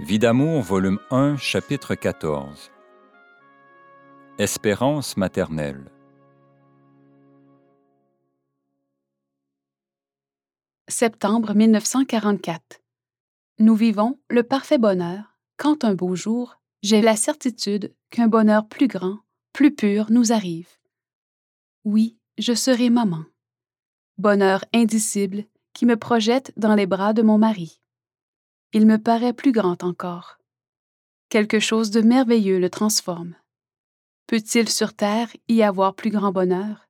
Vie d'amour, volume 1, chapitre 14. Espérance maternelle. Septembre 1944. Nous vivons le parfait bonheur quand un beau jour, j'ai la certitude qu'un bonheur plus grand, plus pur nous arrive. Oui, je serai maman. Bonheur indicible qui me projette dans les bras de mon mari il me paraît plus grand encore. Quelque chose de merveilleux le transforme. Peut-il sur terre y avoir plus grand bonheur?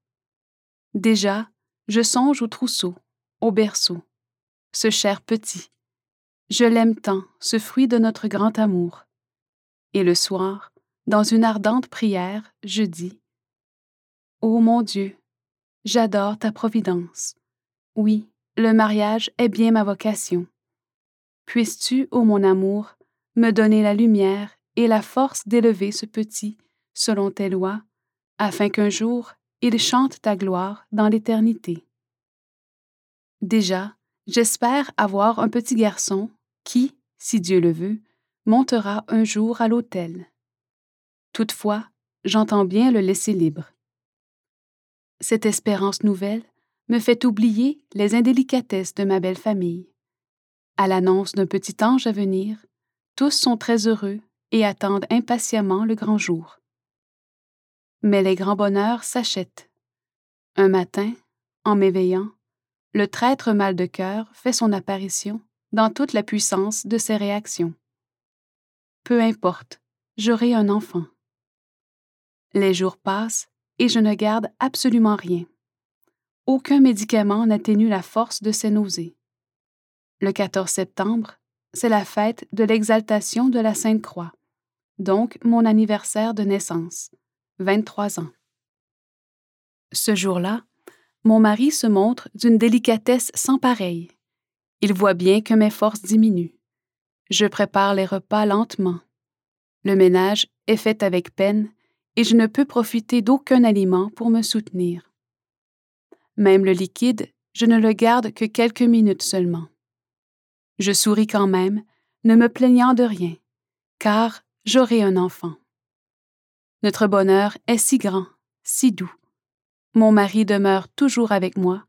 Déjà, je songe au trousseau, au berceau, ce cher petit. Je l'aime tant, ce fruit de notre grand amour. Et le soir, dans une ardente prière, je dis Ô mon Dieu, j'adore ta providence. Oui, le mariage est bien ma vocation. Puisses-tu, ô mon amour, me donner la lumière et la force d'élever ce petit selon tes lois, afin qu'un jour il chante ta gloire dans l'éternité. Déjà, j'espère avoir un petit garçon qui, si Dieu le veut, montera un jour à l'autel. Toutefois, j'entends bien le laisser libre. Cette espérance nouvelle me fait oublier les indélicatesses de ma belle famille. À l'annonce d'un petit ange à venir, tous sont très heureux et attendent impatiemment le grand jour. Mais les grands bonheurs s'achètent. Un matin, en m'éveillant, le traître mal de cœur fait son apparition dans toute la puissance de ses réactions. Peu importe, j'aurai un enfant. Les jours passent et je ne garde absolument rien. Aucun médicament n'atténue la force de ces nausées. Le 14 septembre, c'est la fête de l'exaltation de la Sainte Croix, donc mon anniversaire de naissance, 23 ans. Ce jour-là, mon mari se montre d'une délicatesse sans pareille. Il voit bien que mes forces diminuent. Je prépare les repas lentement. Le ménage est fait avec peine et je ne peux profiter d'aucun aliment pour me soutenir. Même le liquide, je ne le garde que quelques minutes seulement. Je souris quand même, ne me plaignant de rien, car j'aurai un enfant. Notre bonheur est si grand, si doux. Mon mari demeure toujours avec moi,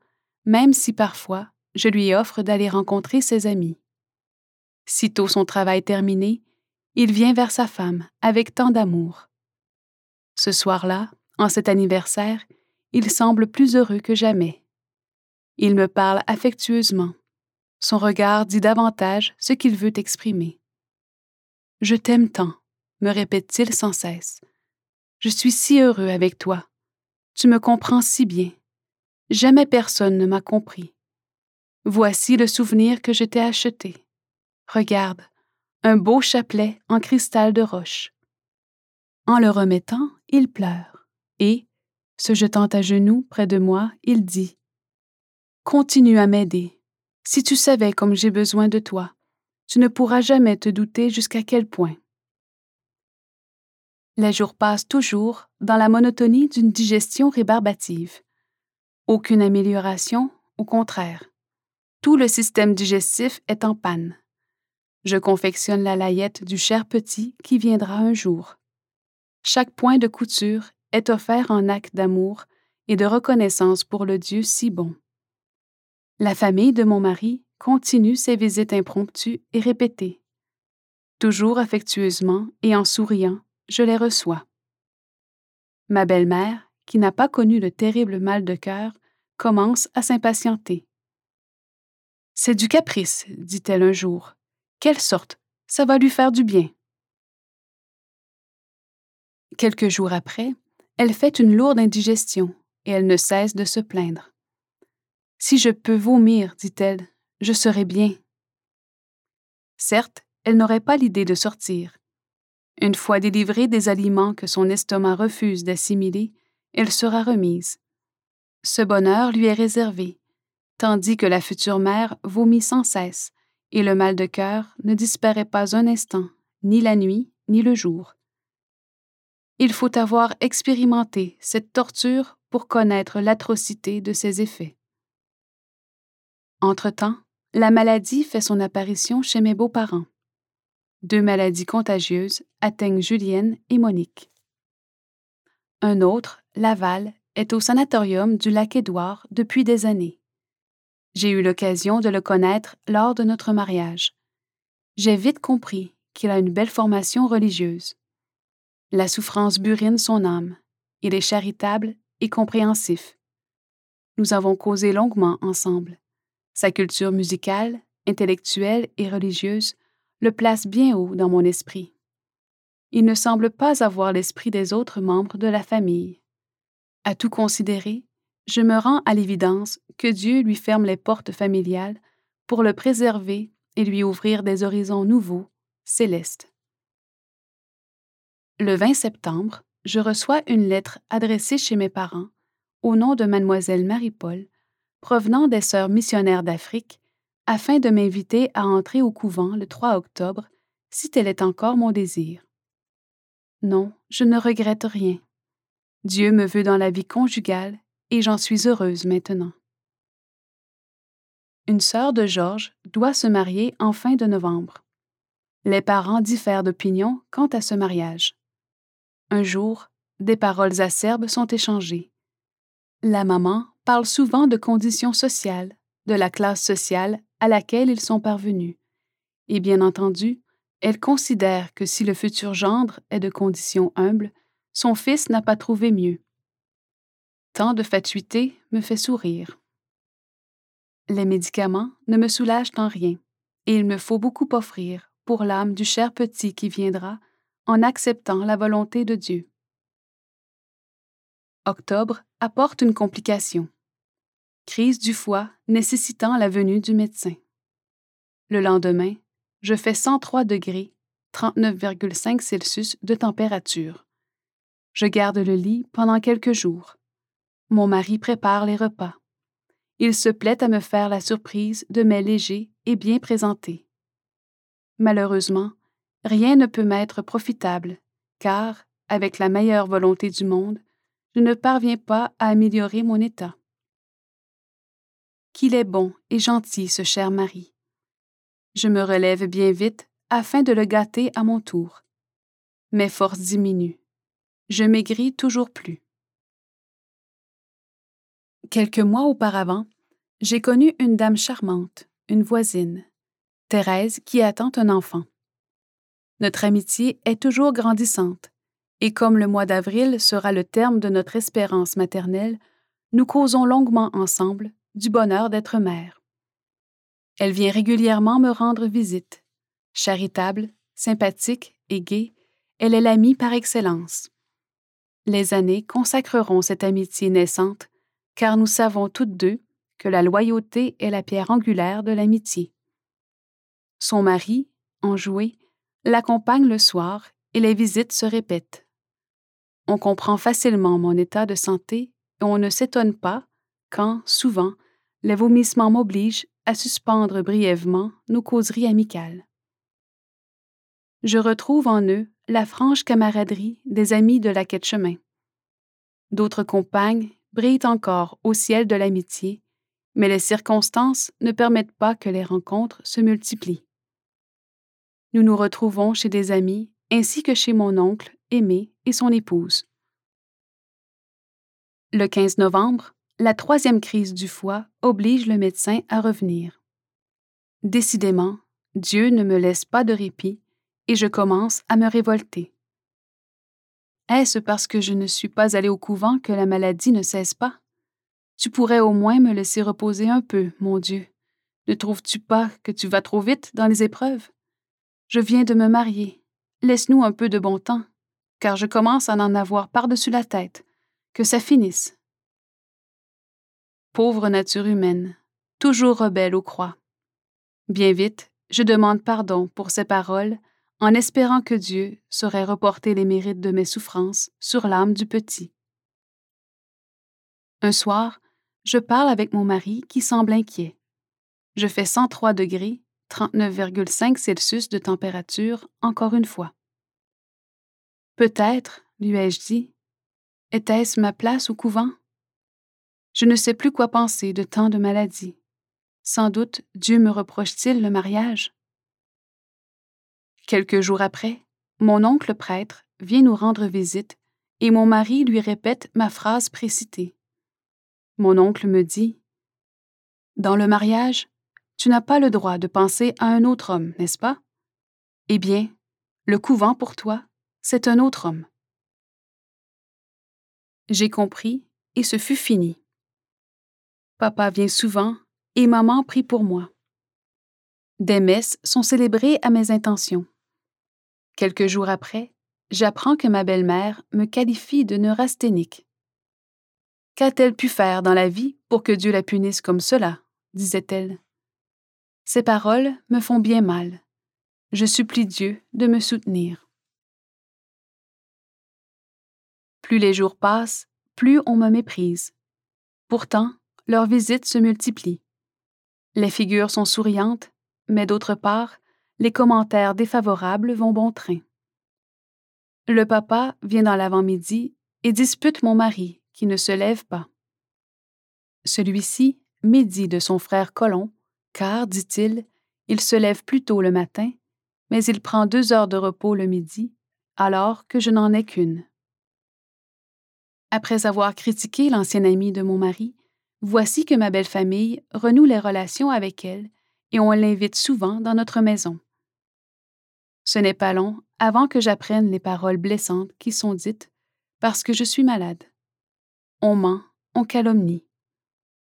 même si parfois je lui offre d'aller rencontrer ses amis. Sitôt son travail terminé, il vient vers sa femme avec tant d'amour. Ce soir-là, en cet anniversaire, il semble plus heureux que jamais. Il me parle affectueusement, son regard dit davantage ce qu'il veut exprimer. Je t'aime tant, me répète-t-il sans cesse. Je suis si heureux avec toi. Tu me comprends si bien. Jamais personne ne m'a compris. Voici le souvenir que je t'ai acheté. Regarde, un beau chapelet en cristal de roche. En le remettant, il pleure, et, se jetant à genoux près de moi, il dit Continue à m'aider, si tu savais comme j'ai besoin de toi, tu ne pourras jamais te douter jusqu'à quel point. Les jours passent toujours dans la monotonie d'une digestion rébarbative. Aucune amélioration, au contraire. Tout le système digestif est en panne. Je confectionne la layette du cher petit qui viendra un jour. Chaque point de couture est offert en acte d'amour et de reconnaissance pour le Dieu si bon. La famille de mon mari continue ses visites impromptues et répétées. Toujours affectueusement et en souriant, je les reçois. Ma belle-mère, qui n'a pas connu le terrible mal de cœur, commence à s'impatienter. C'est du caprice, dit-elle un jour. Quelle sorte, ça va lui faire du bien. Quelques jours après, elle fait une lourde indigestion et elle ne cesse de se plaindre. Si je peux vomir, dit-elle, je serai bien. Certes, elle n'aurait pas l'idée de sortir. Une fois délivrée des aliments que son estomac refuse d'assimiler, elle sera remise. Ce bonheur lui est réservé, tandis que la future mère vomit sans cesse, et le mal de cœur ne disparaît pas un instant, ni la nuit, ni le jour. Il faut avoir expérimenté cette torture pour connaître l'atrocité de ses effets. Entre-temps, la maladie fait son apparition chez mes beaux-parents. Deux maladies contagieuses atteignent Julienne et Monique. Un autre, Laval, est au sanatorium du Lac-Édouard depuis des années. J'ai eu l'occasion de le connaître lors de notre mariage. J'ai vite compris qu'il a une belle formation religieuse. La souffrance burine son âme. Il est charitable et compréhensif. Nous avons causé longuement ensemble. Sa culture musicale, intellectuelle et religieuse le place bien haut dans mon esprit. Il ne semble pas avoir l'esprit des autres membres de la famille. À tout considérer, je me rends à l'évidence que Dieu lui ferme les portes familiales pour le préserver et lui ouvrir des horizons nouveaux, célestes. Le 20 septembre, je reçois une lettre adressée chez mes parents au nom de mademoiselle Marie-Paul, provenant des sœurs missionnaires d'Afrique, afin de m'inviter à entrer au couvent le 3 octobre, si tel est encore mon désir. Non, je ne regrette rien. Dieu me veut dans la vie conjugale et j'en suis heureuse maintenant. Une sœur de Georges doit se marier en fin de novembre. Les parents diffèrent d'opinion quant à ce mariage. Un jour, des paroles acerbes sont échangées. La maman parle souvent de conditions sociales, de la classe sociale à laquelle ils sont parvenus. Et bien entendu, elle considère que si le futur gendre est de conditions humbles, son fils n'a pas trouvé mieux. Tant de fatuité me fait sourire. Les médicaments ne me soulagent en rien, et il me faut beaucoup offrir pour l'âme du cher petit qui viendra en acceptant la volonté de Dieu. Octobre apporte une complication. Crise du foie nécessitant la venue du médecin. Le lendemain, je fais 103 degrés, 39,5 Celsius de température. Je garde le lit pendant quelques jours. Mon mari prépare les repas. Il se plaît à me faire la surprise de mets légers et bien présentés. Malheureusement, rien ne peut m'être profitable, car, avec la meilleure volonté du monde, je ne parviens pas à améliorer mon état. Qu'il est bon et gentil, ce cher mari. Je me relève bien vite afin de le gâter à mon tour. Mes forces diminuent. Je maigris toujours plus. Quelques mois auparavant, j'ai connu une dame charmante, une voisine, Thérèse, qui attend un enfant. Notre amitié est toujours grandissante et comme le mois d'avril sera le terme de notre espérance maternelle, nous causons longuement ensemble du bonheur d'être mère. Elle vient régulièrement me rendre visite. Charitable, sympathique et gaie, elle est l'amie par excellence. Les années consacreront cette amitié naissante, car nous savons toutes deux que la loyauté est la pierre angulaire de l'amitié. Son mari, enjoué, l'accompagne le soir et les visites se répètent. On comprend facilement mon état de santé et on ne s'étonne pas quand, souvent, les vomissements m'obligent à suspendre brièvement nos causeries amicales. Je retrouve en eux la franche camaraderie des amis de la quête chemin. D'autres compagnes brillent encore au ciel de l'amitié, mais les circonstances ne permettent pas que les rencontres se multiplient. Nous nous retrouvons chez des amis ainsi que chez mon oncle, Aimé, et son épouse. Le 15 novembre, la troisième crise du foie oblige le médecin à revenir. Décidément, Dieu ne me laisse pas de répit et je commence à me révolter. Est-ce parce que je ne suis pas allé au couvent que la maladie ne cesse pas? Tu pourrais au moins me laisser reposer un peu, mon Dieu. Ne trouves-tu pas que tu vas trop vite dans les épreuves? Je viens de me marier. Laisse-nous un peu de bon temps car je commence à en avoir par-dessus la tête. Que ça finisse. Pauvre nature humaine, toujours rebelle aux croix. Bien vite, je demande pardon pour ces paroles en espérant que Dieu saurait reporter les mérites de mes souffrances sur l'âme du petit. Un soir, je parle avec mon mari qui semble inquiet. Je fais 103 degrés, 39,5 Celsius de température encore une fois. Peut-être, lui ai-je dit, était-ce ma place au couvent? Je ne sais plus quoi penser de tant de maladies. Sans doute Dieu me reproche-t-il le mariage? Quelques jours après, mon oncle prêtre vient nous rendre visite et mon mari lui répète ma phrase précitée. Mon oncle me dit Dans le mariage, tu n'as pas le droit de penser à un autre homme, n'est-ce pas? Eh bien, le couvent pour toi, c'est un autre homme. J'ai compris et ce fut fini. Papa vient souvent et maman prie pour moi. Des messes sont célébrées à mes intentions. Quelques jours après, j'apprends que ma belle-mère me qualifie de neurasthénique. Qu'a-t-elle pu faire dans la vie pour que Dieu la punisse comme cela? disait-elle. Ces paroles me font bien mal. Je supplie Dieu de me soutenir. Plus les jours passent, plus on me méprise. Pourtant, leurs visites se multiplient. Les figures sont souriantes, mais d'autre part, les commentaires défavorables vont bon train. Le papa vient dans l'avant-midi et dispute mon mari, qui ne se lève pas. Celui-ci médit de son frère Colomb, car, dit-il, il se lève plus tôt le matin, mais il prend deux heures de repos le midi, alors que je n'en ai qu'une. Après avoir critiqué l'ancien ami de mon mari, voici que ma belle famille renoue les relations avec elle et on l'invite souvent dans notre maison. Ce n'est pas long avant que j'apprenne les paroles blessantes qui sont dites parce que je suis malade. On ment, on calomnie.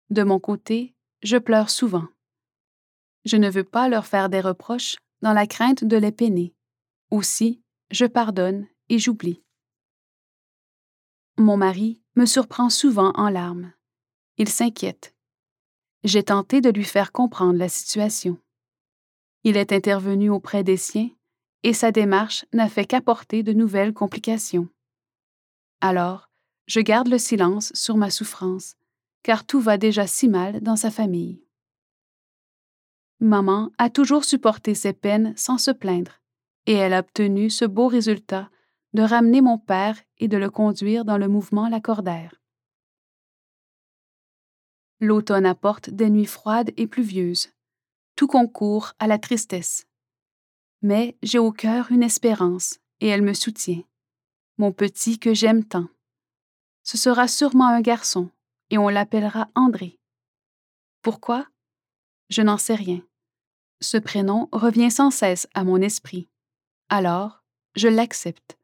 De mon côté, je pleure souvent. Je ne veux pas leur faire des reproches dans la crainte de les peiner. Aussi, je pardonne et j'oublie. Mon mari me surprend souvent en larmes. Il s'inquiète. J'ai tenté de lui faire comprendre la situation. Il est intervenu auprès des siens et sa démarche n'a fait qu'apporter de nouvelles complications. Alors, je garde le silence sur ma souffrance, car tout va déjà si mal dans sa famille. Maman a toujours supporté ses peines sans se plaindre, et elle a obtenu ce beau résultat de ramener mon père et de le conduire dans le mouvement Lacordaire. L'automne apporte des nuits froides et pluvieuses. Tout concourt à la tristesse. Mais j'ai au cœur une espérance, et elle me soutient. Mon petit que j'aime tant. Ce sera sûrement un garçon, et on l'appellera André. Pourquoi? Je n'en sais rien. Ce prénom revient sans cesse à mon esprit. Alors, je l'accepte.